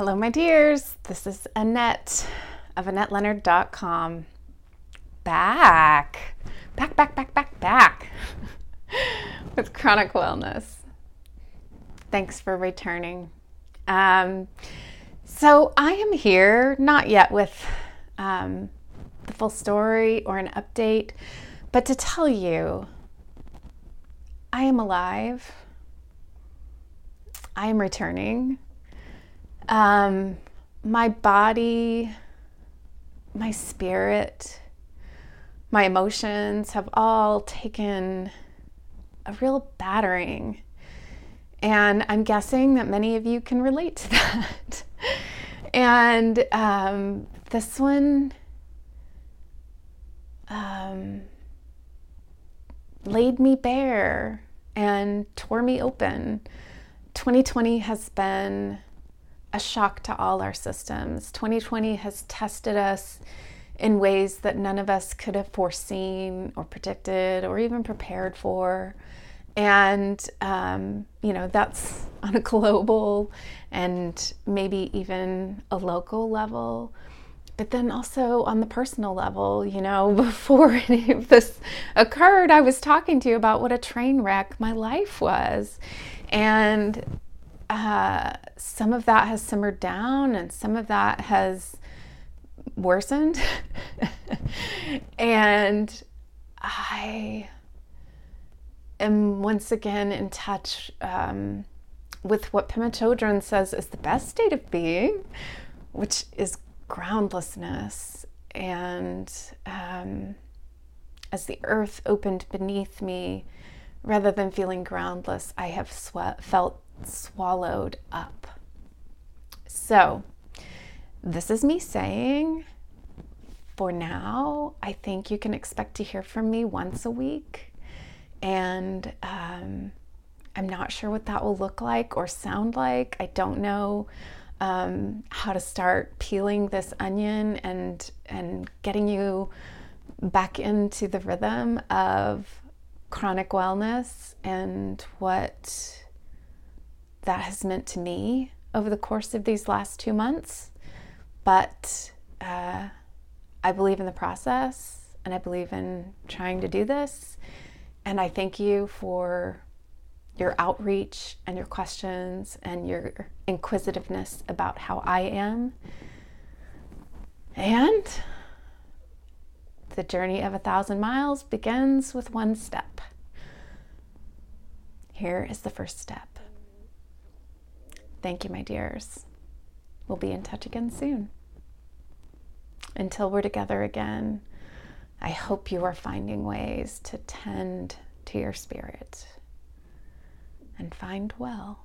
Hello, my dears. This is Annette of AnnetteLeonard.com. Back, back, back, back, back, back with chronic wellness. Thanks for returning. Um, so, I am here, not yet with um, the full story or an update, but to tell you I am alive. I am returning. Um, my body, my spirit, my emotions have all taken a real battering. And I'm guessing that many of you can relate to that. and um, this one um, laid me bare and tore me open. 2020 has been a shock to all our systems. 2020 has tested us in ways that none of us could have foreseen or predicted or even prepared for. And, um, you know, that's on a global and maybe even a local level. But then also on the personal level, you know, before any of this occurred, I was talking to you about what a train wreck my life was. And uh, some of that has simmered down and some of that has worsened. and I am once again in touch um, with what Pema Chodron says is the best state of being, which is groundlessness. And um, as the earth opened beneath me, rather than feeling groundless, I have sw- felt swallowed up. So, this is me saying, for now, I think you can expect to hear from me once a week. And um, I'm not sure what that will look like or sound like. I don't know um, how to start peeling this onion and and getting you back into the rhythm of chronic wellness and what that has meant to me over the course of these last two months. But uh, I believe in the process and I believe in trying to do this. And I thank you for your outreach and your questions and your inquisitiveness about how I am. And the journey of a thousand miles begins with one step. Here is the first step. Thank you, my dears. We'll be in touch again soon. Until we're together again, I hope you are finding ways to tend to your spirit and find well.